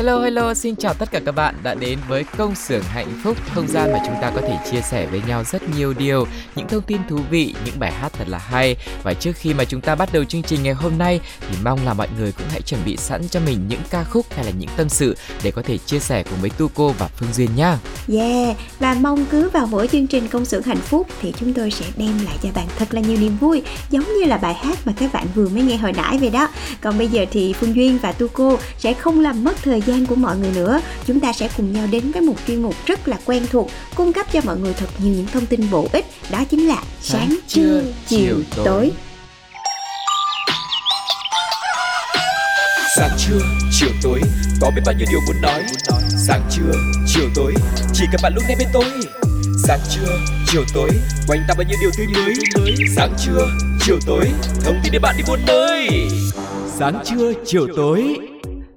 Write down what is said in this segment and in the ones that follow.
Hello hello, xin chào tất cả các bạn đã đến với công xưởng hạnh phúc, không gian mà chúng ta có thể chia sẻ với nhau rất nhiều điều, những thông tin thú vị, những bài hát thật là hay. Và trước khi mà chúng ta bắt đầu chương trình ngày hôm nay thì mong là mọi người cũng hãy chuẩn bị sẵn cho mình những ca khúc hay là những tâm sự để có thể chia sẻ cùng với Tu cô và Phương Duyên nhá. Yeah, và mong cứ vào mỗi chương trình công xưởng hạnh phúc thì chúng tôi sẽ đem lại cho bạn thật là nhiều niềm vui, giống như là bài hát mà các bạn vừa mới nghe hồi nãy vậy đó. Còn bây giờ thì Phương Duyên và Tu cô sẽ không làm mất thời gian của mọi người nữa. Chúng ta sẽ cùng nhau đến với một chuyên mục rất là quen thuộc, cung cấp cho mọi người thật nhiều những thông tin bổ ích. Đó chính là sáng, trưa, chiều, tối. Sáng trưa, chiều tối, có biết bao nhiêu điều muốn nói. Sáng trưa, chiều tối, chỉ cần bạn lúc này bên tôi. Sáng trưa, chiều tối, quanh ta bao nhiêu điều tươi mới. Sáng trưa, chiều tối, thông tin để bạn đi buôn nơi. Sáng trưa, chiều tối.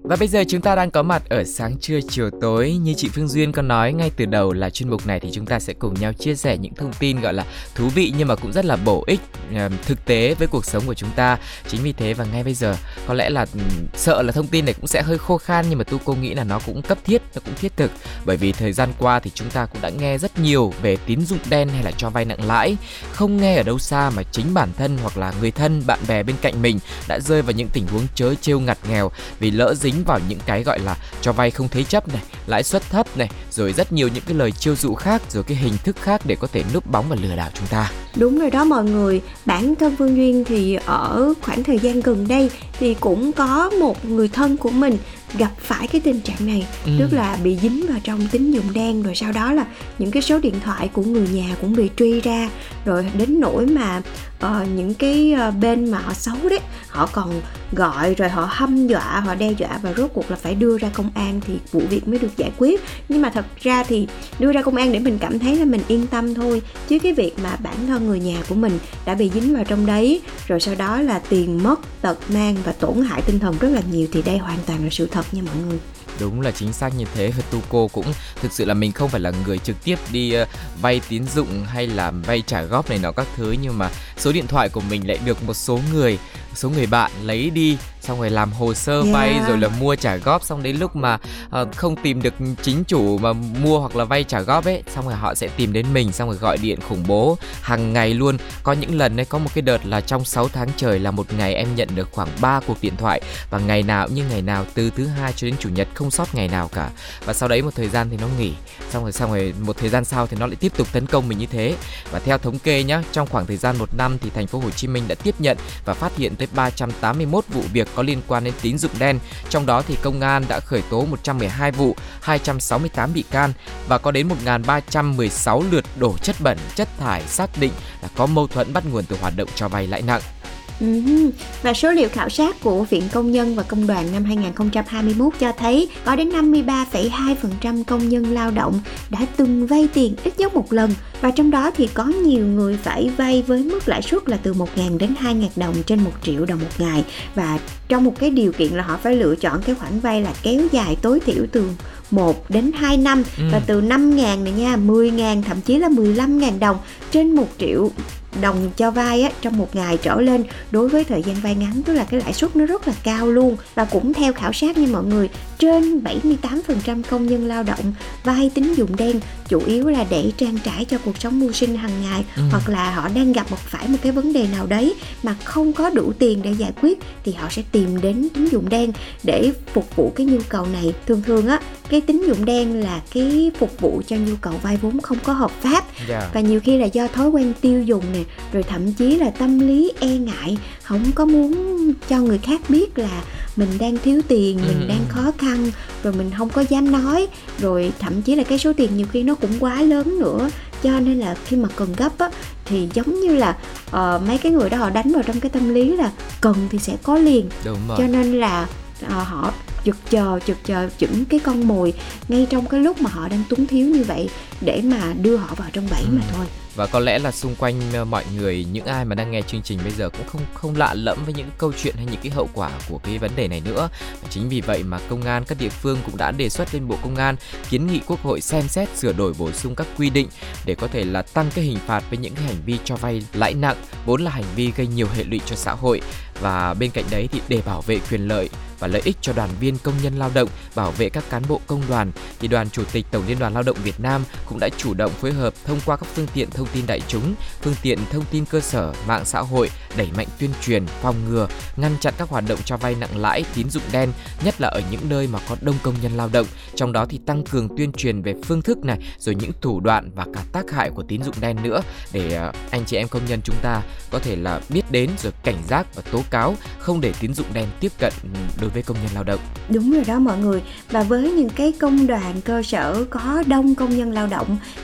Và bây giờ chúng ta đang có mặt ở sáng trưa chiều tối. Như chị Phương Duyên có nói ngay từ đầu là chuyên mục này thì chúng ta sẽ cùng nhau chia sẻ những thông tin gọi là thú vị nhưng mà cũng rất là bổ ích thực tế với cuộc sống của chúng ta. Chính vì thế và ngay bây giờ có lẽ là sợ là thông tin này cũng sẽ hơi khô khan nhưng mà tu cô nghĩ là nó cũng cấp thiết, nó cũng thiết thực. Bởi vì thời gian qua thì chúng ta cũng đã nghe rất nhiều về tín dụng đen hay là cho vay nặng lãi. Không nghe ở đâu xa mà chính bản thân hoặc là người thân, bạn bè bên cạnh mình đã rơi vào những tình huống chớ trêu ngặt nghèo vì lỡ dính vào những cái gọi là cho vay không thế chấp này, lãi suất thấp này, rồi rất nhiều những cái lời chiêu dụ khác, rồi cái hình thức khác để có thể núp bóng và lừa đảo chúng ta. Đúng rồi đó mọi người, bản thân Phương Duyên thì ở khoảng thời gian gần đây thì cũng có một người thân của mình gặp phải cái tình trạng này Ừ. tức là bị dính vào trong tín dụng đen rồi sau đó là những cái số điện thoại của người nhà cũng bị truy ra rồi đến nỗi mà ờ, những cái ờ, bên mà họ xấu đấy họ còn gọi rồi họ hăm dọa họ đe dọa và rốt cuộc là phải đưa ra công an thì vụ việc mới được giải quyết nhưng mà thật ra thì đưa ra công an để mình cảm thấy là mình yên tâm thôi chứ cái việc mà bản thân người nhà của mình đã bị dính vào trong đấy rồi sau đó là tiền mất tật mang và tổn hại tinh thần rất là nhiều thì đây hoàn toàn là sự thật nha mọi người. Đúng là chính xác như thế. Tu cô cũng thực sự là mình không phải là người trực tiếp đi ờ, vay tín dụng hay là vay trả góp này nọ các thứ, nhưng mà số điện thoại của mình lại được một số người số người bạn lấy đi xong rồi làm hồ sơ Yeah. vay rồi là mua trả góp. Xong đến lúc mà ờ, không tìm được chính chủ mà mua hoặc là vay trả góp ấy xong rồi họ sẽ tìm đến mình xong rồi gọi điện khủng bố hàng ngày luôn. Có những lần ấy có một cái đợt là trong 6 tháng trời là một ngày em nhận được khoảng 3 cuộc điện thoại. Và ngày nào cũng như ngày nào từ thứ hai cho đến chủ nhật không sót ngày nào cả. Và sau đấy một thời gian thì nó nghỉ. Xong rồi xong rồi một thời gian sau thì nó lại tiếp tục tấn công mình như thế. Và theo thống kê nhá trong khoảng thời gian một năm thì thành phố Hồ Chí Minh đã tiếp nhận và phát hiện tới 381 vụ việc có liên quan đến tín dụng đen. Trong đó thì công an đã khởi tố 112 vụ 268 bị can và có đến 1.316 lượt đổ chất bẩn, chất thải, xác định là có mâu thuẫn bắt nguồn từ hoạt động cho vay lãi nặng. Ừm, Và số liệu khảo sát của Viện Công nhân và Công đoàn năm 2021 cho thấy có đến 53,2% công nhân lao động đã từng vay tiền ít nhất một lần. Và trong đó thì có nhiều người phải vay với mức lãi suất là từ 1.000 đến 2.000 đồng trên 1 triệu đồng một ngày. Và trong một cái điều kiện là họ phải lựa chọn cái khoản vay là kéo dài tối thiểu từ 1 đến 2 năm. Ừ. và từ 5.000 này nha, 10.000 thậm chí là 15.000 đồng trên 1 triệu đồng cho vay á, trong một ngày trở lên đối với thời gian vay ngắn tức là cái lãi suất nó rất là cao luôn và cũng theo khảo sát nha mọi người trên 78% công nhân lao động vay tín dụng đen chủ yếu là để trang trải cho cuộc sống mưu sinh hàng ngày ừ. hoặc là họ đang gặp một phải một cái vấn đề nào đấy mà không có đủ tiền để giải quyết thì họ sẽ tìm đến tín dụng đen để phục vụ cái nhu cầu này thường thường á cái tín dụng đen là cái phục vụ cho nhu cầu vay vốn không có hợp pháp yeah. Dạ. và nhiều khi là do thói quen tiêu dùng nè rồi thậm chí là tâm lý e ngại không có muốn cho người khác biết là mình đang thiếu tiền mình ừ. đang khó khăn rồi mình không có dám nói rồi thậm chí là cái số tiền nhiều khi nó cũng quá lớn nữa cho nên là khi mà cần gấp á thì giống như là uh, mấy cái người đó họ đánh vào trong cái tâm lý là cần thì sẽ có liền Đúng rồi. cho nên là uh, họ chực chờ chực chờ chững cái con mồi ngay trong cái lúc mà họ đang túng thiếu như vậy để mà đưa họ vào trong bẫy ừ. mà thôi. Và có lẽ là xung quanh ờ, mọi người những ai mà đang nghe chương trình bây giờ cũng không không lạ lẫm với những câu chuyện hay những cái hậu quả của cái vấn đề này nữa. Và chính vì vậy mà công an các địa phương cũng đã đề xuất lên bộ công an kiến nghị quốc hội xem xét sửa đổi bổ sung các quy định để có thể là tăng cái hình phạt với những cái hành vi cho vay lãi nặng vốn là hành vi gây nhiều hệ lụy cho xã hội. Và bên cạnh đấy thì để bảo vệ quyền lợi và lợi ích cho đoàn viên công nhân lao động, bảo vệ các cán bộ công đoàn thì đoàn chủ tịch Tổng Liên đoàn Lao động Việt Nam cũng cũng đã chủ động phối hợp thông qua các phương tiện thông tin đại chúng, phương tiện thông tin cơ sở, mạng xã hội đẩy mạnh tuyên truyền, phòng ngừa, ngăn chặn các hoạt động cho vay nặng lãi, tín dụng đen, nhất là ở những nơi mà có đông công nhân lao động. Trong đó thì tăng cường tuyên truyền về phương thức này, rồi những thủ đoạn và cả tác hại của tín dụng đen nữa để à, anh chị em công nhân chúng ta có thể là biết đến rồi cảnh giác và tố cáo không để tín dụng đen tiếp cận ừ, đối với công nhân lao động. Đúng rồi đó mọi người. Và với những cái công đoàn cơ sở có đông công nhân lao động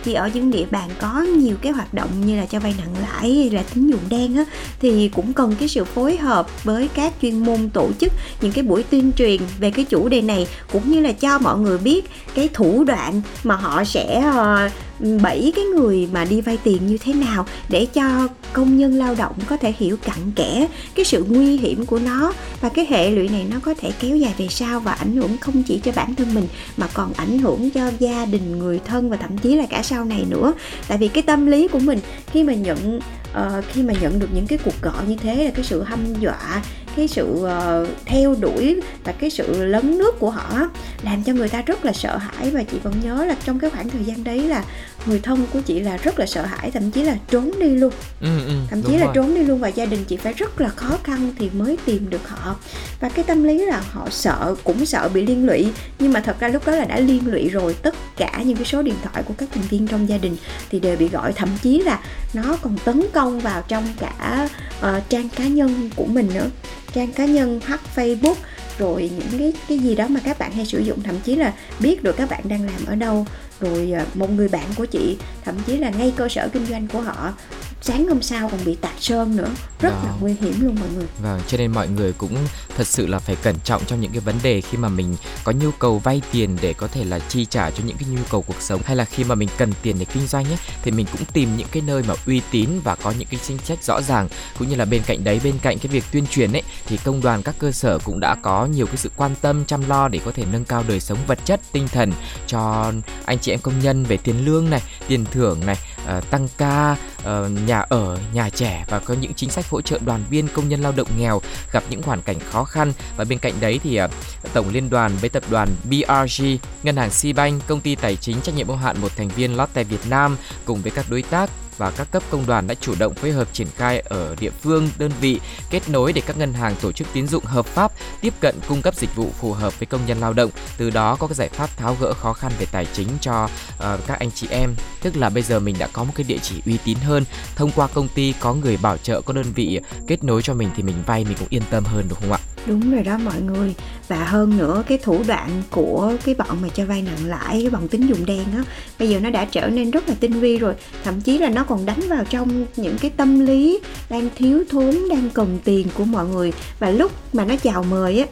thì ở những địa bàn có nhiều cái hoạt động như là cho vay nặng lãi hay là tín dụng đen á thì cũng cần cái sự phối hợp với các chuyên môn tổ chức những cái buổi tuyên truyền về cái chủ đề này cũng như là cho mọi người biết cái thủ đoạn mà họ sẽ uh, bảy cái người mà đi vay tiền như thế nào để cho công nhân lao động có thể hiểu cặn kẽ cái sự nguy hiểm của nó và cái hệ lụy này nó có thể kéo dài về sau và ảnh hưởng không chỉ cho bản thân mình mà còn ảnh hưởng cho gia đình người thân và thậm chí là cả sau này nữa. Tại vì cái tâm lý của mình khi mà nhận uh, khi mà nhận được những cái cuộc gọi như thế là cái sự hăm dọa cái sự uh, theo đuổi và cái sự lấn nước của họ làm cho người ta rất là sợ hãi. Và chị vẫn nhớ là trong cái khoảng thời gian đấy là người thân của chị là rất là sợ hãi thậm chí là trốn đi luôn. Ừ, ừ, thậm chí là rồi. trốn đi luôn và gia đình chị phải rất là khó khăn thì mới tìm được họ. Và cái tâm lý là họ sợ cũng sợ bị liên lụy. Nhưng mà thật ra lúc đó là đã liên lụy rồi tất cả những cái số điện thoại của các thành viên trong gia đình thì đều bị gọi. Thậm chí là nó còn tấn công vào trong cả uh, trang cá nhân của mình nữa trang cá nhân hoặc facebook, rồi những cái cái gì đó mà các bạn hay sử dụng. Thậm chí là biết được các bạn đang làm ở đâu. Rồi ờ, một người bạn của chị, thậm chí là ngay cơ sở kinh doanh của họ sáng hôm sau còn bị tạt sơn nữa. Rất Đó. là nguy hiểm luôn mọi người. Vâng cho nên mọi người cũng thật sự là phải cẩn trọng trong những cái vấn đề khi mà mình có nhu cầu vay tiền để có thể là chi trả cho những cái nhu cầu cuộc sống. Hay là khi mà mình cần tiền để kinh doanh ấy thì mình cũng tìm những cái nơi mà uy tín và có những cái chính sách rõ ràng. Cũng như là bên cạnh đấy bên cạnh cái việc tuyên truyền ấy thì công đoàn các cơ sở cũng đã có nhiều cái sự quan tâm chăm lo để có thể nâng cao đời sống vật chất tinh thần cho anh chị em công nhân về tiền lương này tiền thưởng này uh, tăng ca uh, nhà ở nhà trẻ và có những chính sách hỗ trợ đoàn viên công nhân lao động nghèo gặp những hoàn cảnh khó khăn. Và bên cạnh đấy thì uh, tổng liên đoàn với tập đoàn BRG ngân hàng Sibank công ty tài chính trách nhiệm hữu hạn một thành viên Lotte Việt Nam cùng với các đối tác và các cấp công đoàn đã chủ động phối hợp triển khai ở địa phương, đơn vị, kết nối để các ngân hàng tổ chức tín dụng hợp pháp tiếp cận cung cấp dịch vụ phù hợp với công nhân lao động, từ đó có cái giải pháp tháo gỡ khó khăn về tài chính cho uh, các anh chị em. Tức là bây giờ mình đã có một cái địa chỉ uy tín hơn, thông qua công ty có người bảo trợ, có đơn vị kết nối cho mình thì mình vay mình cũng yên tâm hơn đúng không ạ? Đúng rồi đó mọi người và hơn nữa cái thủ đoạn của cái bọn mà cho vay nặng lãi, cái bọn tín dụng đen á, bây giờ nó đã trở nên rất là tinh vi rồi. Thậm chí là nó còn đánh vào trong những cái tâm lý đang thiếu thốn, đang cần tiền của mọi người. Và lúc mà nó chào mời á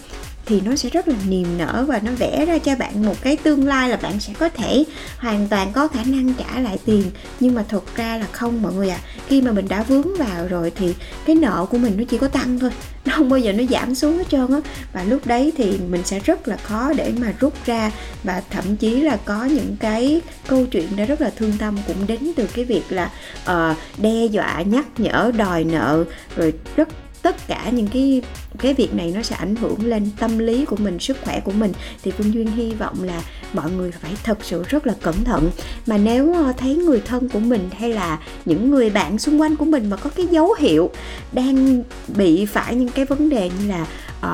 thì nó sẽ rất là niềm nở và nó vẽ ra cho bạn một cái tương lai là bạn sẽ có thể hoàn toàn có khả năng trả lại tiền nhưng mà thực ra là không mọi người ạ à. khi mà mình đã vướng vào rồi thì cái nợ của mình nó chỉ có tăng thôi nó không bao giờ nó giảm xuống hết trơn á và lúc đấy thì mình sẽ rất là khó để mà rút ra và thậm chí là có những cái câu chuyện đã rất là thương tâm cũng đến từ cái việc là uh, đe dọa nhắc nhở đòi nợ rồi rất tất cả những cái cái việc này nó sẽ ảnh hưởng lên tâm lý của mình sức khỏe của mình. Thì phương duyên hy vọng là mọi người phải thật sự rất là cẩn thận. Mà nếu ờ, thấy người thân của mình hay là những người bạn xung quanh của mình mà có cái dấu hiệu đang bị phải những cái vấn đề như là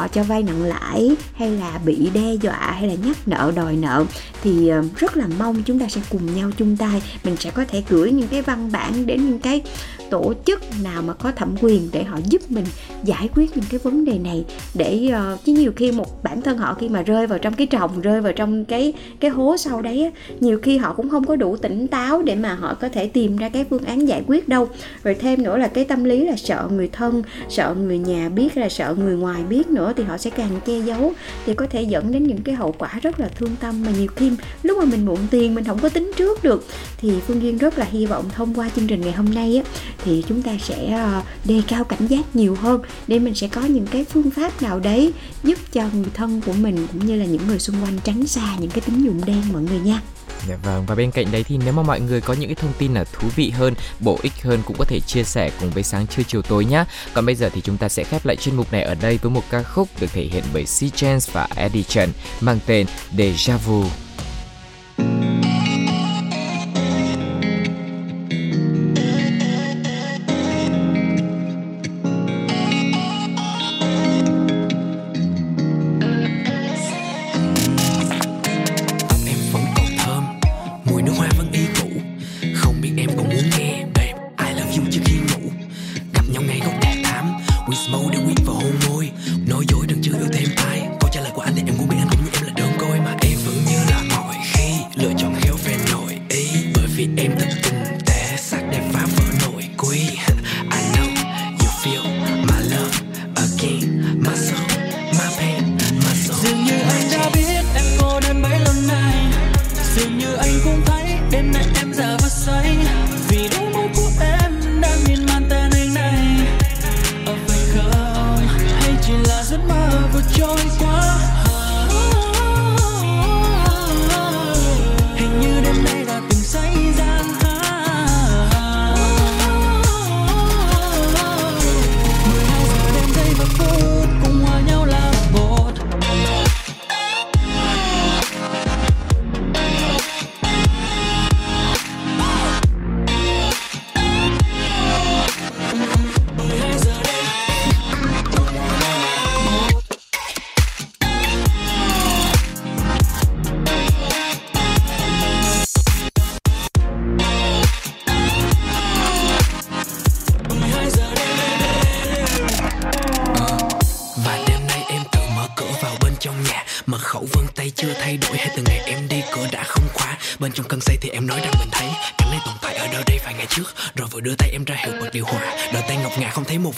uh, cho vay nặng lãi hay là bị đe dọa hay là nhắc nợ đòi nợ thì uh, rất là mong chúng ta sẽ cùng nhau chung tay. Mình sẽ có thể gửi những cái văn bản đến những cái tổ chức nào mà có thẩm quyền để họ giúp mình giải quyết những cái vấn đề này. Để uh, chứ nhiều khi một bản thân họ khi mà rơi vào trong cái tròng rơi vào trong cái cái hố sau đấy á, nhiều khi họ cũng không có đủ tỉnh táo để mà họ có thể tìm ra cái phương án giải quyết đâu. Rồi thêm nữa là cái tâm lý là sợ người thân sợ người nhà biết là sợ người ngoài biết nữa thì họ sẽ càng che giấu thì có thể dẫn đến những cái hậu quả rất là thương tâm. Mà nhiều khi lúc mà mình mượn tiền mình không có tính trước được thì phương duyên rất là hy vọng thông qua chương trình ngày hôm nay á thì chúng ta sẽ ờ, đề cao cảnh giác nhiều hơn để mình sẽ có những cái phương pháp nào đấy giúp cho người thân của mình cũng như là những người xung quanh tránh xa những cái tín dụng đen mọi người nha Dạ vâng và bên cạnh đấy thì nếu mà mọi người có những cái thông tin là thú vị hơn, bổ ích hơn cũng có thể chia sẻ cùng với sáng trưa chiều tối nhé. Còn bây giờ thì chúng ta sẽ khép lại chuyên mục này ở đây với một ca khúc được thể hiện bởi C Chance và Eddie Trần mang tên Deja Vu.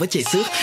Với chạy xước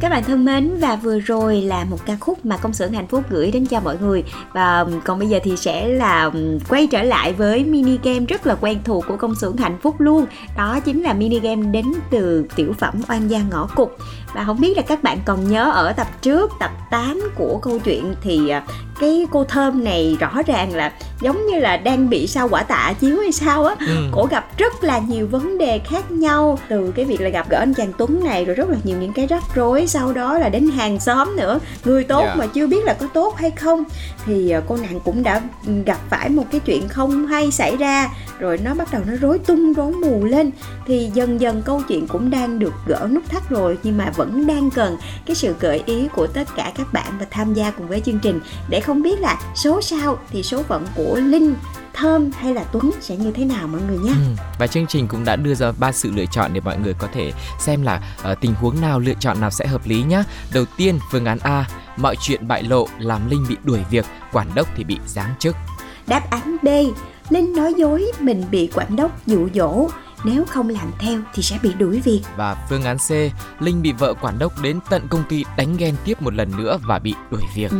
Các bạn thân mến, và vừa rồi là một ca khúc mà công xưởng hạnh phúc gửi đến cho mọi người. Và còn bây giờ thì sẽ là quay trở lại với mini game rất là quen thuộc của công xưởng hạnh phúc luôn. Đó chính là mini game đến từ tiểu phẩm oan gia ngõ cục và không biết là các bạn còn nhớ ở tập trước tập 8 của câu chuyện thì à, cái cô thơm này rõ ràng là giống như là đang bị sao quả tạ chiếu hay sao á Ừ. cổ gặp rất là nhiều vấn đề khác nhau từ cái việc là gặp gỡ anh chàng Tuấn này rồi rất là nhiều những cái rắc rối sau đó là đến hàng xóm nữa người tốt Dạ. mà chưa biết là có tốt hay không thì ờ, cô nàng cũng đã gặp phải một cái chuyện không hay xảy ra rồi nó bắt đầu nó rối tung rối mù lên thì dần dần câu chuyện cũng đang được gỡ nút thắt rồi nhưng mà vẫn đang cần cái sự gợi ý của tất cả các bạn và tham gia cùng với chương trình để không biết là số sau thì số phận của Linh Thơm hay là Tuấn sẽ như thế nào mọi người nhé Ừ. Và chương trình cũng đã đưa ra ba sự lựa chọn để mọi người có thể xem là ờ, tình huống nào lựa chọn nào sẽ hợp lý nhá. Đầu tiên phương án A, mọi chuyện bại lộ làm Linh bị đuổi việc, quản đốc thì bị giáng chức. Đáp án B Linh nói dối mình bị quản đốc dụ dỗ Nếu không làm theo thì sẽ bị đuổi việc Và phương án C, Linh bị vợ quản đốc đến tận công ty đánh ghen tiếp một lần nữa và bị đuổi việc.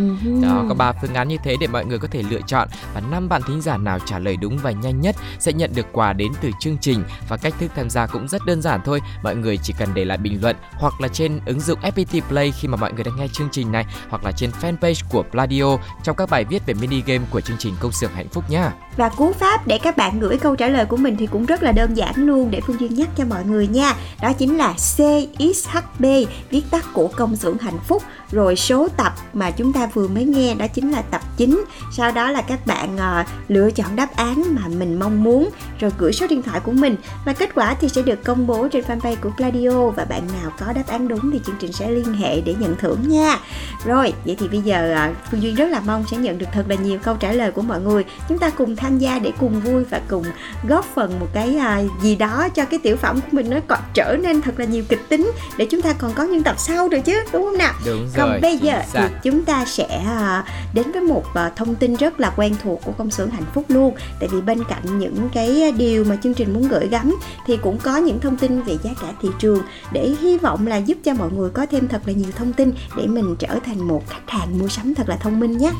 Đó, có ba phương án như thế để mọi người có thể lựa chọn và năm bạn thính giả nào trả lời đúng và nhanh nhất sẽ nhận được quà đến từ chương trình và cách thức tham gia cũng rất đơn giản thôi. Mọi người chỉ cần để lại bình luận hoặc là trên ứng dụng FPT Play khi mà mọi người đang nghe chương trình này hoặc là trên fanpage của Pladio trong các bài viết về mini game của chương trình công xưởng hạnh phúc nhá. Và cú pháp để các bạn gửi câu trả lời của mình thì cũng rất là đơn giản luôn để Phương Duyên nhắc cho mọi người nha. Đó chính là CXHB, viết tắt của công xưởng hạnh phúc. Rồi số tập mà chúng ta vừa mới nghe đó chính là tập 9. Sau đó là các bạn uh, lựa chọn đáp án mà mình mong muốn rồi gửi số điện thoại của mình và kết quả thì sẽ được công bố trên fanpage của Gladio và bạn nào có đáp án đúng thì chương trình sẽ liên hệ để nhận thưởng nha. Rồi, vậy thì bây giờ ờ, Phương Duyên rất là mong sẽ nhận được thật là nhiều câu trả lời của mọi người. Chúng ta cùng tham gia để cùng vui và cùng góp phần một cái ờ, gì đó cho cái tiểu phẩm của mình nó còn trở nên thật là nhiều kịch tính để chúng ta còn có những tập sau rồi chứ, đúng không nào? Đúng rồi. Còn bây giờ chính thì xác. chúng ta sẽ à, đến với một à, thông tin rất là quen thuộc của công xưởng hạnh phúc luôn. Tại vì bên cạnh những cái điều mà chương trình muốn gửi gắm thì cũng có những thông tin về giá cả thị trường để hy vọng là giúp cho mọi người có thêm thật là nhiều thông tin để mình trở thành một khách hàng mua sắm thật là thông minh nhé.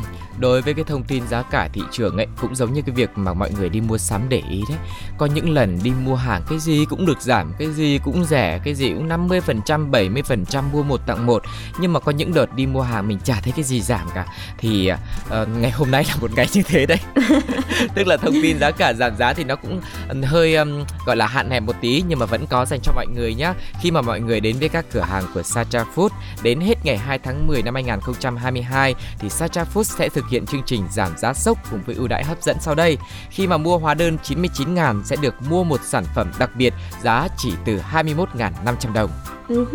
Đối với cái thông tin giá cả thị trường ấy cũng giống như cái việc mà mọi người đi mua sắm để ý đấy. Có những lần đi mua hàng cái gì cũng được giảm, cái gì cũng rẻ, cái gì cũng 50%, 70% mua một tặng một. Nhưng mà có những đợt đi mua hàng mình chả thấy cái gì giảm cả. Thì uh, ngày hôm nay là một ngày như thế đấy. Tức là thông tin giá cả giảm giá thì nó cũng hơi um, gọi là hạn hẹp một tí nhưng mà vẫn có dành cho mọi người nhé. Khi mà mọi người đến với các cửa hàng của Sacha Food đến hết ngày 2 tháng 10 năm 2022 thì Sacha Food sẽ thực hiện chương trình giảm giá sốc cùng với ưu đãi hấp dẫn sau đây. Khi mà mua hóa đơn 99.000 sẽ được mua một sản phẩm đặc biệt giá chỉ từ 21.500 đồng. Ừ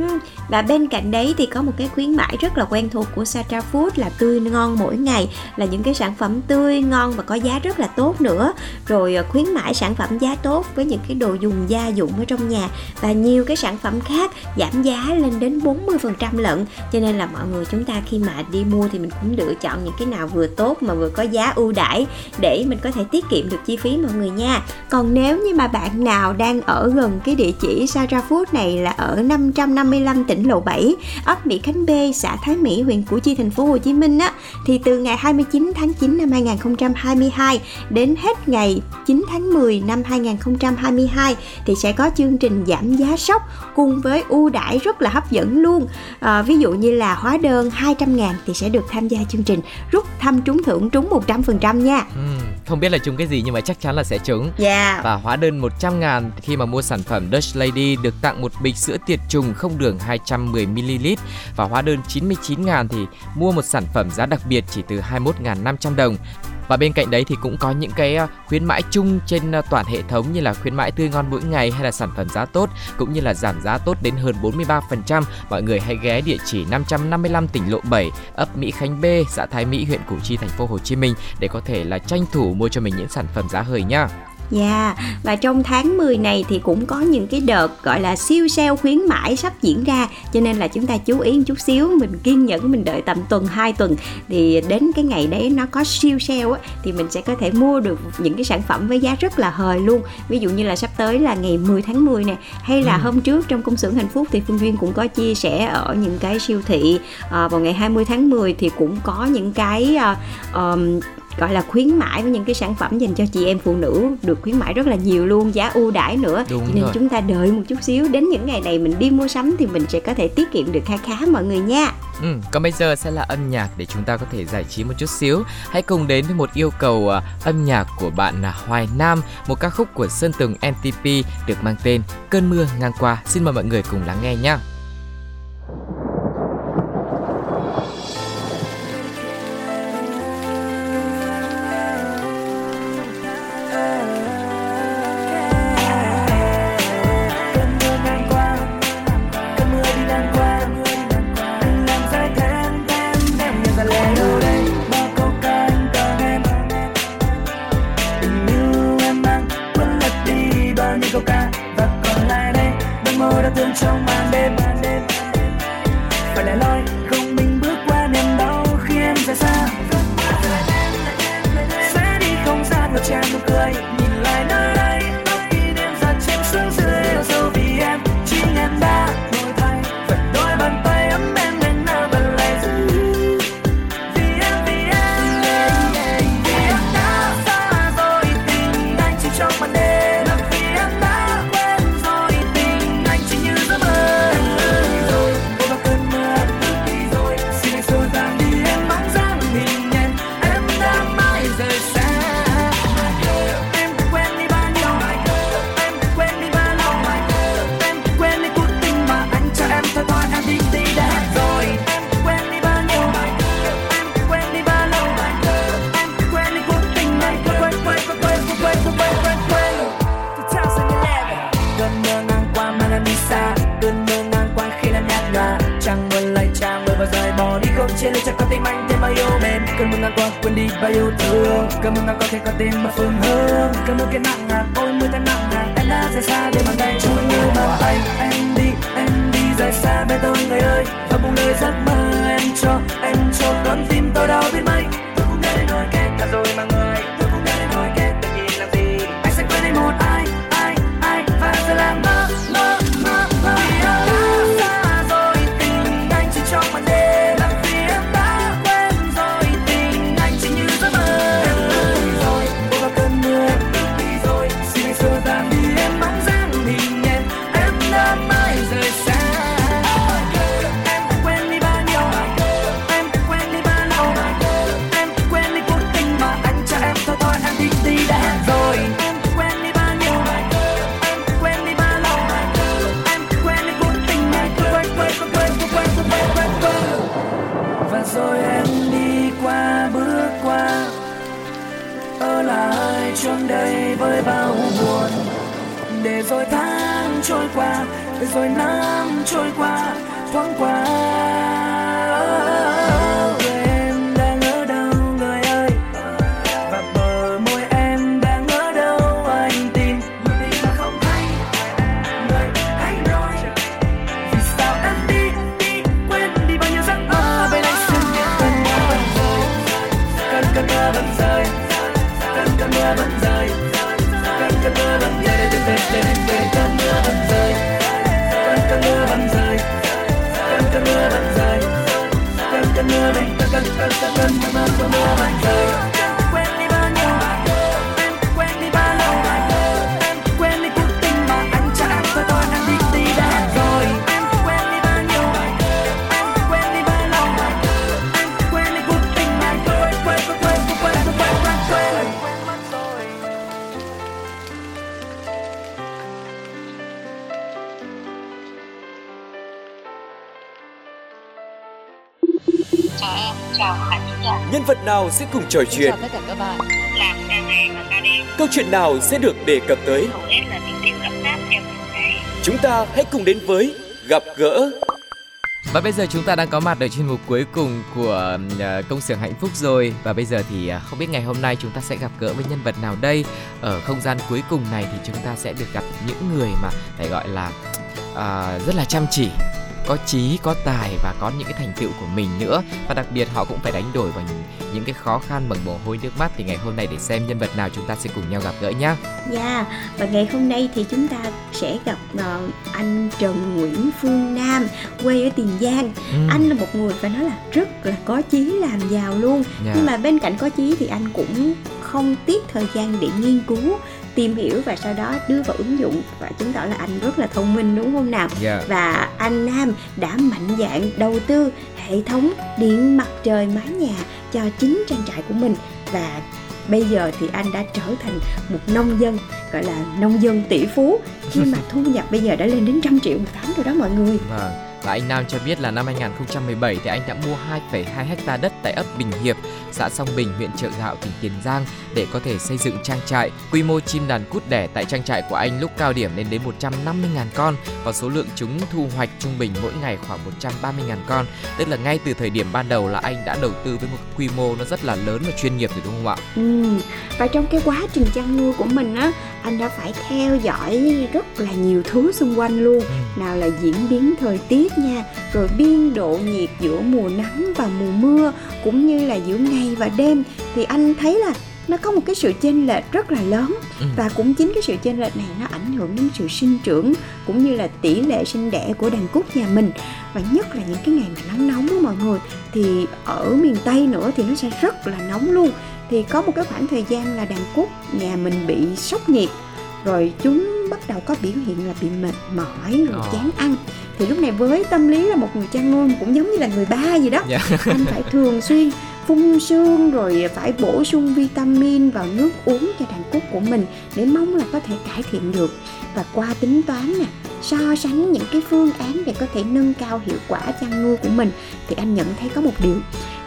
và bên cạnh đấy thì có một cái khuyến mãi rất là quen thuộc của Satra Food là tươi ngon mỗi ngày, là những cái sản phẩm tươi ngon và có giá rất là tốt nữa. Rồi ờ, khuyến mãi sản phẩm giá tốt với những cái đồ dùng gia dụng ở trong nhà và nhiều cái sản phẩm khác giảm giá lên đến 40% lận. Cho nên là mọi người chúng ta khi mà đi mua thì mình cũng lựa chọn những cái nào vừa tốt mà vừa có giá ưu đãi để mình có thể tiết kiệm được chi phí mọi người nha. Còn nếu như mà bạn nào đang ở gần cái địa chỉ Satra Food này là ở 500 555 tỉnh Lộ 7, ấp Mỹ Khánh B, xã Thái Mỹ, huyện Củ Chi, thành phố Hồ Chí Minh á thì từ ngày 29 tháng 9 năm 2022 đến hết ngày 9 tháng 10 năm 2022 thì sẽ có chương trình giảm giá sốc cùng với ưu đãi rất là hấp dẫn luôn. À, ví dụ như là hóa đơn 200 ngàn thì sẽ được tham gia chương trình rút thăm trúng thưởng trúng 100% nha. Ừm, không biết là trúng cái gì nhưng mà chắc chắn là sẽ trúng. Yeah. Và hóa đơn 100 ngàn khi mà mua sản phẩm Dutch Lady được tặng một bịch sữa tiệt trùng đường không đường 210ml và hóa đơn 99.000 thì mua một sản phẩm giá đặc biệt chỉ từ 21.500 đồng và bên cạnh đấy thì cũng có những cái ờ, khuyến mãi chung trên ờ, toàn hệ thống như là khuyến mãi tươi ngon mỗi ngày hay là sản phẩm giá tốt cũng như là giảm giá tốt đến hơn 43%. Mọi người hãy ghé địa chỉ 555 tỉnh Lộ 7, ấp Mỹ Khánh B, xã Thái Mỹ, huyện Củ Chi, thành phố Hồ Chí Minh để có thể là tranh thủ mua cho mình những sản phẩm giá hời nhá. Dạ, yeah. và trong tháng 10 này thì cũng có những cái đợt gọi là siêu sale khuyến mãi sắp diễn ra Cho nên là chúng ta chú ý một chút xíu, mình kiên nhẫn mình đợi tầm tuần 2 tuần Thì đến cái ngày đấy nó có siêu sale á, thì mình sẽ có thể mua được những cái sản phẩm với giá rất là hời luôn Ví dụ như là sắp tới là ngày 10 tháng 10 nè Hay là ừ. hôm trước trong công xưởng hạnh phúc thì Phương Duyên cũng có chia sẻ ở những cái siêu thị à, Vào ngày 20 tháng 10 thì cũng có những cái uh, um, gọi là khuyến mãi với những cái sản phẩm dành cho chị em phụ nữ được khuyến mãi rất là nhiều luôn giá ưu đãi nữa Đúng cho nên rồi. chúng ta đợi một chút xíu đến những ngày này mình đi mua sắm thì mình sẽ có thể tiết kiệm được khá khá mọi người nha Ừ, còn bây giờ sẽ là âm nhạc để chúng ta có thể giải trí một chút xíu. Hãy cùng đến với một yêu cầu uh, âm nhạc của bạn uh, Hoài Nam, một ca khúc của Sơn Tùng MTP được mang tên Cơn mưa ngang qua. Xin mời mọi người cùng lắng nghe nhé. câu ca và còn lại đây. Đang mơ đã thương trong màn đêm. Phải lẻ loi. đi và yêu thương, cảm ơn đã có thể có tim mà phương hướng. Cảm ơn cái nặng ngàn ôi, mưa ta nặng ngàn em đã rời xa để bàn tay chui như bàn tay em đi em đi rời xa bên tôi, người ơi. Và buông lời giấc mơ em cho em cho con tim tôi đau biết mấy. rồi năm trôi qua thoáng qua sẽ cùng trò chuyện? Tất cả các bạn. Câu chuyện nào sẽ được đề cập tới? Chúng ta hãy cùng đến với gặp gỡ. Và bây giờ chúng ta đang có mặt ở chuyên mục cuối cùng của ờ, công xưởng hạnh phúc rồi Và bây giờ thì ờ, không biết ngày hôm nay chúng ta sẽ gặp gỡ với nhân vật nào đây Ở không gian cuối cùng này thì chúng ta sẽ được gặp những người mà phải gọi là à, rất là chăm chỉ có trí, có tài và có những cái thành tựu của mình nữa và đặc biệt họ cũng phải đánh đổi bằng những cái khó khăn bằng mồ hôi nước mắt thì ngày hôm nay để xem nhân vật nào chúng ta sẽ cùng nhau gặp gỡ nhé. Dạ, và ngày hôm nay thì chúng ta sẽ gặp ờ, anh Trần Nguyễn Phương Nam quê ở Tiền Giang. Ừ. Anh là một người phải nói là rất là có chí làm giàu luôn. Dạ. Nhưng mà bên cạnh có chí thì anh cũng không tiếc thời gian để nghiên cứu, tìm hiểu và sau đó đưa vào ứng dụng và chứng tỏ là anh rất là thông minh đúng không nào? Dạ. và anh Nam đã mạnh dạn đầu tư hệ thống điện mặt trời mái nhà cho chính trang trại của mình và bây giờ thì anh đã trở thành một nông dân gọi là nông dân tỷ phú khi mà thu nhập bây giờ đã lên đến trăm triệu một tháng rồi đó mọi người Vâng. Và anh Nam cho biết là năm 2017 thì anh đã mua 2,2 hecta đất tại ấp Bình Hiệp, xã Song Bình, huyện Chợ Gạo, tỉnh Tiền Giang để có thể xây dựng trang trại. Quy mô chim đàn cút đẻ tại trang trại của anh lúc cao điểm lên đến 150.000 con và số lượng chúng thu hoạch trung bình mỗi ngày khoảng 130.000 con. Tức là ngay từ thời điểm ban đầu là anh đã đầu tư với một quy mô nó rất là lớn và chuyên nghiệp rồi đúng không ạ? Ừ. Và trong cái quá trình chăn nuôi của mình á, anh đã phải theo dõi rất là nhiều thứ xung quanh luôn. Nào là diễn biến thời tiết nha, rồi biên độ nhiệt giữa mùa nắng và mùa mưa, cũng như là giữa ngày và đêm. Thì anh thấy là nó có một cái sự chênh lệch rất là lớn. Ừ. và cũng chính cái sự chênh lệch này nó ảnh hưởng đến sự sinh trưởng cũng như là tỷ lệ sinh đẻ của đàn cút nhà mình. Và nhất là những cái ngày mà nắng nóng đó mọi người thì ở miền tây nữa thì nó sẽ rất là nóng luôn. Thì có một cái khoảng thời gian là đàn cút nhà mình bị sốc nhiệt rồi chúng bắt đầu có biểu hiện là bị mệt mỏi rồi Ờ. chán ăn thì lúc này với tâm lý là một người chăn nuôi cũng giống như là người ba gì đó Dạ. anh phải thường xuyên phun sương rồi phải bổ sung vitamin vào nước uống cho đàn cút của mình để mong là có thể cải thiện được và qua tính toán nè so sánh những cái phương án để có thể nâng cao hiệu quả chăn nuôi của mình thì anh nhận thấy có một điều.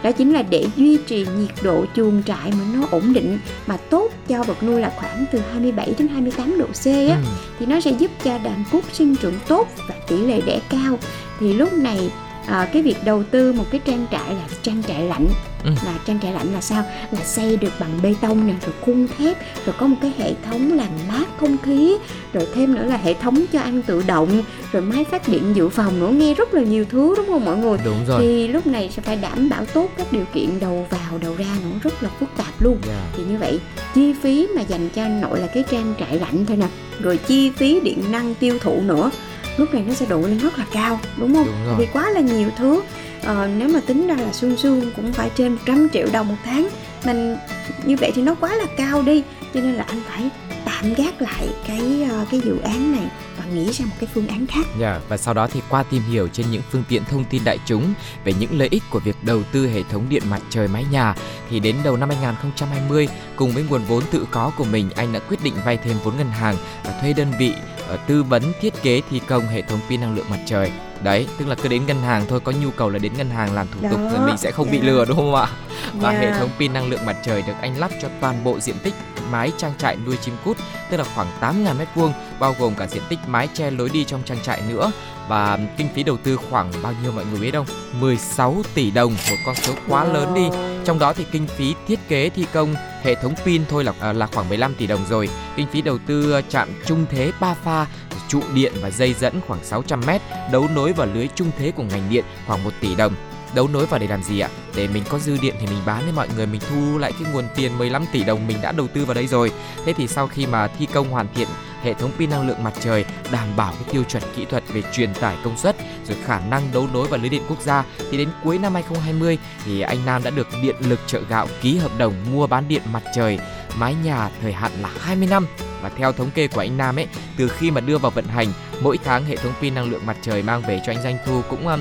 Đó chính là để duy trì nhiệt độ chuồng trại mà nó ổn định mà tốt cho vật nuôi là khoảng từ 27 đến 28 độ C á Ừ. thì nó sẽ giúp cho đàn cút sinh trưởng tốt và tỷ lệ đẻ cao. Thì lúc này à, cái việc đầu tư một cái trang trại là trang trại lạnh Ừ. là trang trại lạnh là sao là xây được bằng bê tông nè rồi khung thép rồi có một cái hệ thống làm mát không khí rồi thêm nữa là hệ thống cho ăn tự động rồi máy phát điện dự phòng nữa nghe rất là nhiều thứ đúng không mọi người Đúng rồi. thì lúc này sẽ phải đảm bảo tốt các điều kiện đầu vào đầu ra nữa rất là phức tạp luôn Dạ. thì như vậy chi phí mà dành cho nội là cái trang trại lạnh thôi nè rồi chi phí điện năng tiêu thụ nữa lúc này nó sẽ độ lên rất là cao đúng không Đúng rồi. vì quá là nhiều thứ à, nếu mà tính ra là xương xương cũng phải trên 100 triệu đồng một tháng mình như vậy thì nó quá là cao đi cho nên là anh phải tạm gác lại cái ờ, cái dự án này và nghĩ ra một cái phương án khác Yeah, và sau đó thì qua tìm hiểu trên những phương tiện thông tin đại chúng về những lợi ích của việc đầu tư hệ thống điện mặt trời mái nhà thì đến đầu năm 2020 cùng với nguồn vốn tự có của mình anh đã quyết định vay thêm vốn ngân hàng và thuê đơn vị ờ, tư vấn thiết kế thi công hệ thống pin năng lượng mặt trời. Đấy, tức là cứ đến ngân hàng thôi có nhu cầu là đến ngân hàng làm thủ tục Đó, rồi mình sẽ không bị dạ. lừa đúng không ạ? Và Dạ. hệ thống pin năng lượng mặt trời được anh lắp cho toàn bộ diện tích mái trang trại nuôi chim cút, tức là khoảng 8.000 m2, bao gồm cả diện tích mái che lối đi trong trang trại nữa. Và kinh phí đầu tư khoảng bao nhiêu mọi người biết không? 16 tỷ đồng, một con số quá lớn đi. Trong đó thì kinh phí thiết kế thi công hệ thống pin thôi là à, là khoảng 15 tỷ đồng rồi. Kinh phí đầu tư ờ, trạm trung thế 3 pha, trụ điện và dây dẫn khoảng 600 m, đấu nối vào lưới trung thế của ngành điện khoảng 1 tỷ đồng. Đấu nối vào để làm gì ạ? Để mình có dư điện thì mình bán với mọi người mình thu lại cái nguồn tiền 15 tỷ đồng mình đã đầu tư vào đây rồi. Thế thì sau khi mà thi công hoàn thiện hệ thống pin năng lượng mặt trời đảm bảo cái tiêu chuẩn kỹ thuật về truyền tải công suất rồi khả năng đấu nối vào lưới điện quốc gia thì đến cuối năm 2020 thì anh Nam đã được điện lực chợ gạo ký hợp đồng mua bán điện mặt trời mái nhà thời hạn là 20 năm và theo thống kê của anh Nam ấy từ khi mà đưa vào vận hành mỗi tháng hệ thống pin năng lượng mặt trời mang về cho anh doanh thu cũng um,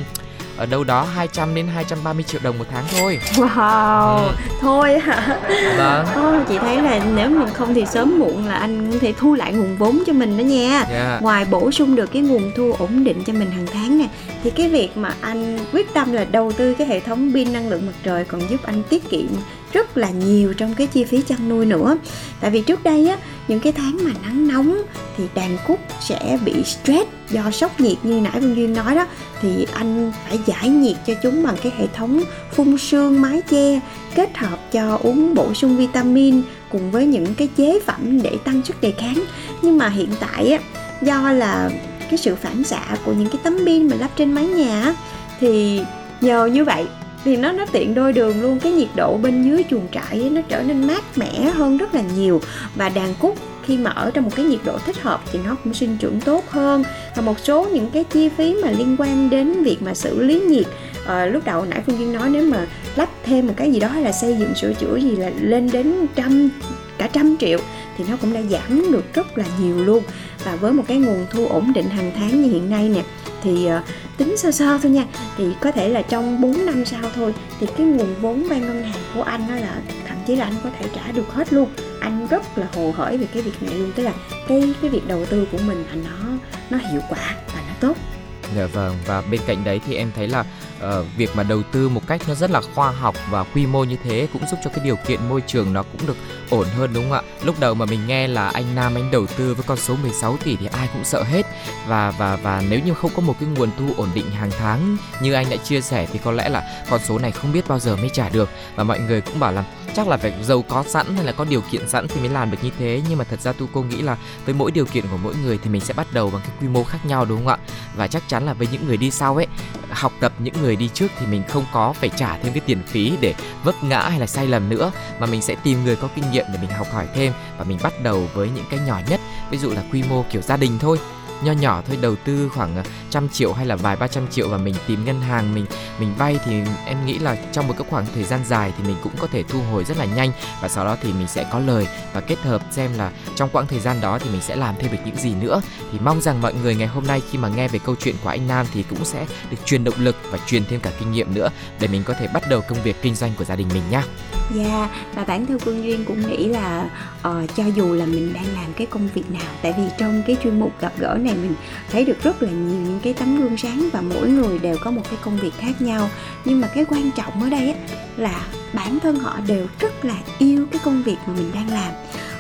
ở đâu đó 200 đến 230 triệu đồng một tháng thôi. Wow, ừ. thôi hả? Vâng. Thôi chị thấy là nếu mình không thì sớm muộn là anh có thể thu lại nguồn vốn cho mình đó nha. Yeah. Dạ. Ngoài bổ sung được cái nguồn thu ổn định cho mình hàng tháng nè, thì cái việc mà anh quyết tâm là đầu tư cái hệ thống pin năng lượng mặt trời còn giúp anh tiết kiệm rất là nhiều trong cái chi phí chăn nuôi nữa. Tại vì trước đây á, những cái tháng mà nắng nóng thì đàn cút sẽ bị stress do sốc nhiệt như nãy Vương Duyên nói đó. Thì anh phải giải nhiệt cho chúng bằng cái hệ thống phun sương, mái che kết hợp cho uống bổ sung vitamin cùng với những cái chế phẩm để tăng sức đề kháng. Nhưng mà hiện tại á, do là cái sự phản xạ của những cái tấm pin mà lắp trên mái nhà thì nhờ như vậy thì nó nó tiện đôi đường luôn. Cái nhiệt độ bên dưới chuồng trại ấy, nó trở nên mát mẻ hơn rất là nhiều. Và đàn cút khi mà ở trong một cái nhiệt độ thích hợp thì nó cũng sinh trưởng tốt hơn. Và một số những cái chi phí mà liên quan đến việc mà xử lý nhiệt à, lúc đầu nãy phương duyên nói nếu mà lắp thêm một cái gì đó hay là xây dựng sửa chữa gì là lên đến trăm cả trăm triệu thì nó cũng đã giảm được rất là nhiều luôn. Và với một cái nguồn thu ổn định hàng tháng như hiện nay nè thì uh, tính sơ sơ thôi nha. Thì có thể là trong 4 năm sau thôi thì cái nguồn vốn vay ngân hàng của anh đó là thậm chí là anh có thể trả được hết luôn. Anh rất là hồ hởi về cái việc này luôn tức là cái cái việc đầu tư của mình là nó nó hiệu quả và nó tốt. Dạ vâng và bên cạnh đấy thì em thấy là uh, việc mà đầu tư một cách nó rất là khoa học và quy mô như thế cũng giúp cho cái điều kiện môi trường nó cũng được ổn hơn đúng không ạ? Lúc đầu mà mình nghe là anh Nam anh đầu tư với con số 16 tỷ thì ai cũng sợ hết. Và và và nếu như không có một cái nguồn thu ổn định hàng tháng như anh đã chia sẻ thì có lẽ là con số này không biết bao giờ mới trả được. Và mọi người cũng bảo là chắc là phải giàu có sẵn hay là có điều kiện sẵn thì mới làm được như thế. Nhưng mà thật ra tu cô nghĩ là với mỗi điều kiện của mỗi người thì mình sẽ bắt đầu bằng cái quy mô khác nhau đúng không ạ? Và chắc chắn là với những người đi sau ấy học tập những người đi trước thì mình không có phải trả thêm cái tiền phí để vấp ngã hay là sai lầm nữa, mà mình sẽ tìm người có kinh nghiệm để mình học hỏi thêm và mình bắt đầu với những cái nhỏ nhất, ví dụ là quy mô kiểu gia đình thôi nho nhỏ thôi, đầu tư khoảng ờ, trăm triệu hay là vài ba trăm triệu và mình tìm ngân hàng, mình mình vay thì em nghĩ là trong một cái khoảng thời gian dài thì mình cũng có thể thu hồi rất là nhanh và sau đó thì mình sẽ có lời và kết hợp xem là trong quãng thời gian đó thì mình sẽ làm thêm được những gì nữa thì mong rằng mọi người ngày hôm nay khi mà nghe về câu chuyện của anh Nam thì cũng sẽ được truyền động lực và truyền thêm cả kinh nghiệm nữa để mình có thể bắt đầu công việc kinh doanh của gia đình mình nhá. Dạ yeah, và bản thân Phương Duyên cũng nghĩ là uh, cho dù là mình đang làm cái công việc nào tại vì trong cái chuyên mục gặp gỡ này mình thấy được rất là nhiều những cái tấm gương sáng và mỗi người đều có một cái công việc khác nhau. Nhưng mà cái quan trọng ở đây á, là bản thân họ đều rất là yêu cái công việc mà mình đang làm.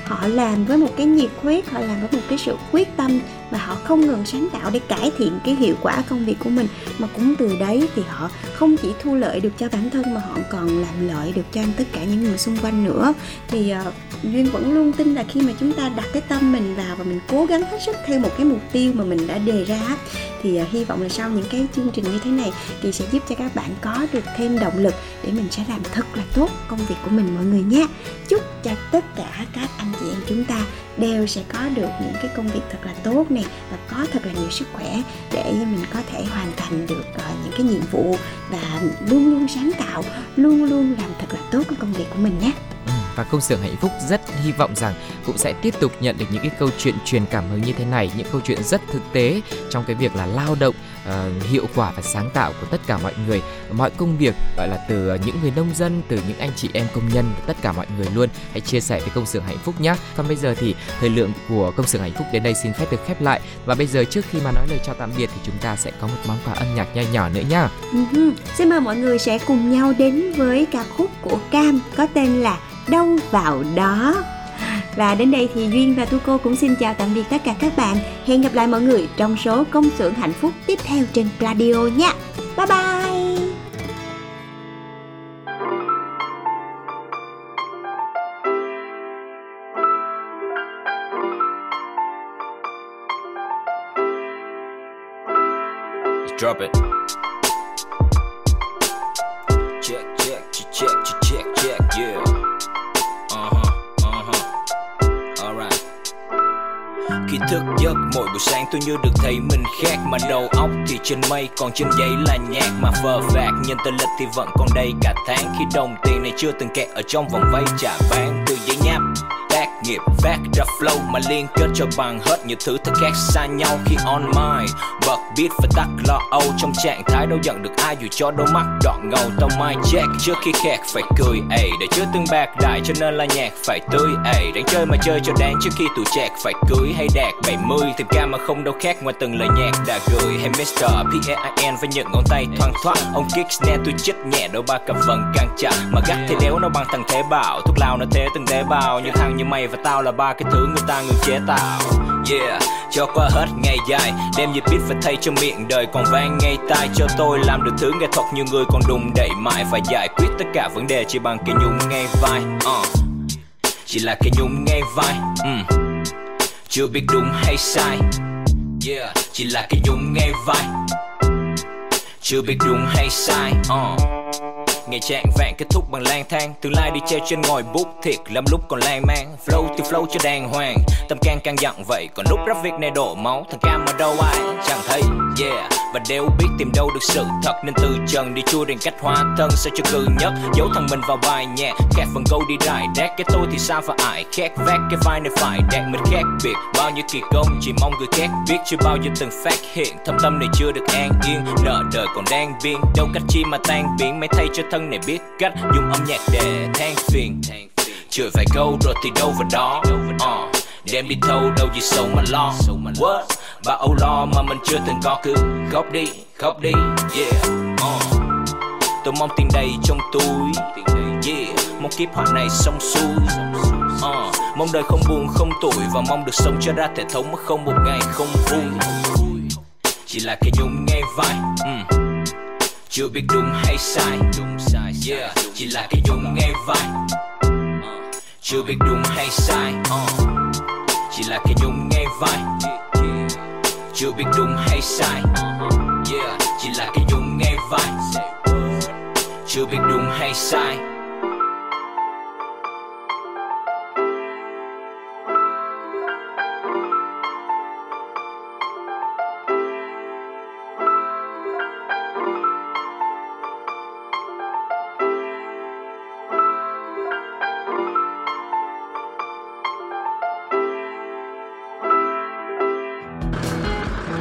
Họ làm với một cái nhiệt huyết họ làm với một cái sự quyết tâm và họ không ngừng sáng tạo để cải thiện cái hiệu quả công việc của mình. Mà cũng từ đấy thì họ không chỉ thu lợi được cho bản thân mà họ còn làm lợi được cho tất cả những người xung quanh nữa. Thì uh, duyên vẫn luôn tin là khi mà chúng ta đặt cái tâm mình vào và mình cố gắng hết sức theo một cái mục tiêu mà mình đã đề ra thì uh, hy vọng là sau những cái chương trình như thế này thì sẽ giúp cho các bạn có được thêm động lực để mình sẽ làm thật là tốt công việc của mình mọi người nhé. Chúc cho tất cả các anh chị em chúng ta đều sẽ có được những cái công việc thật là tốt này và có thật là nhiều sức khỏe để mình có thể hoàn thành được uh, những cái nhiệm vụ và luôn luôn sáng tạo luôn luôn làm thật là tốt cái công việc của mình nhé. Ừ, và công xưởng hạnh phúc rất hy vọng rằng cũng sẽ tiếp tục nhận được những cái câu chuyện truyền cảm hứng như thế này những câu chuyện rất thực tế trong cái việc là lao động uh, hiệu quả và sáng tạo của tất cả mọi người mọi công việc gọi là từ ờ, những người nông dân từ những anh chị em công nhân tất cả mọi người luôn. Hãy chia sẻ với công xưởng hạnh phúc nhé còn bây giờ thì thời lượng của công xưởng hạnh phúc đến đây xin phép được khép lại. Và bây giờ trước khi mà nói lời chào tạm biệt thì chúng ta sẽ có một món quà âm nhạc nho nhỏ nữa nhá. Uh-huh. xin mời mọi người sẽ cùng nhau đến với ca khúc của Cam có tên là đâu vào đó và đến đây thì Duyên và thu Cô cũng xin chào tạm biệt tất cả các bạn. Hẹn gặp lại mọi người trong số công xưởng hạnh phúc tiếp theo trên Radio nha. Bye bye! Drop it. Khi thức giấc. Mỗi buổi sáng tôi như được thấy mình khác. Mà đầu óc thì trên mây, còn trên giấy là nhạc. Mà phờ phạc nhân tên lịch thì vẫn còn đây. Cả tháng Khi đồng tiền này chưa từng kẹt ở trong vòng vay trả bán Từ giấy nháp nghiệp vác ra flow mà liên kết cho bằng hết những thứ thật khác xa nhau khi on mind. Bật beat và tắt lo âu trong trạng thái đâu giận được ai dù cho đôi mắt đỏ ngầu. Tao mai check trước khi khẹt phải cười, ey, để chưa từng bạc đại cho nên là nhạc phải tươi, ey đang chơi mà chơi cho đáng trước khi tụi trẻ phải cưới. Hay đạt 70 tìm ca mà không đâu khác ngoài từng lời nhạc đã gửi. Hay Mr. P.A.I.N với những ngón tay thoang thoát ông kick snare tôi chích nhẹ đôi ba cặp vần căng chặt mà gắt thì đéo nó bằng thằng thế bảo thuốc lao nó thế từng tế bào. Như thằng như mày và tao là ba cái thứ người ta ngừng chế tạo Yeah, cho qua hết ngày dài Đem nhịp beat và thay cho miệng đời còn vang ngay tai Cho tôi làm được thứ nghệ thuật nhiều người còn đùng đẩy mãi Và giải quyết tất cả vấn đề chỉ bằng cái nhung ngay vai uh. Chỉ là cái nhung ngay vai um. Chưa biết đúng hay sai Yeah, chỉ là cái nhung ngay vai Chưa biết đúng hay sai uh. Ngày trạng vạn kết thúc bằng lang thang. Tương lai đi treo trên ngòi bút thiệt, lắm lúc còn lan man Flow thì flow cho đàng hoàng, Tâm can căng dặn vậy. Còn lúc rap việc này đổ máu, Thằng cam ở đâu ai? Chẳng thấy, Yeah. Và đều biết tìm đâu được sự thật, Nên từ trần đi chui đèn cách hóa thân. Sao cho cư nhất, Giấu thằng mình vào bài nhạc. Khác phần câu đi rải đét Cái tôi thì sao phải ai Khác vác cái vai này phải đạt mình khác biệt. Bao nhiêu kỳ công, chỉ mong người khác biết. Chưa bao giờ từng phát hiện, Thâm tâm này chưa được an yên. Nợ đời còn đang biên, Đâu cách chi mà tan biến. Mấy thay cho thân này biết cách dùng âm nhạc để than phiền. Chửi vài câu rồi thì đâu vào đó. Uh, đem đi thâu đâu gì sâu mà lo. What? Và âu lo mà mình chưa từng có. Cứ khóc đi khóc đi yeah. Uh. tôi mong tiền đầy trong túi. Yeah mong kiếp họa này xong xuôi. Uh, mong đời không buồn không tuổi và mong được sống cho ra thể thống mà không một ngày không vui. Chỉ là cái nhung nghe vai mm chưa biết đúng hay sai. Yeah chỉ là cái nhung nghe vai. Chưa biết đúng hay sai. Uh. chỉ là cái nhung nghe vai. Chưa biết đúng hay sai. Yeah chỉ là cái nhung nghe vai. Chưa biết đúng hay sai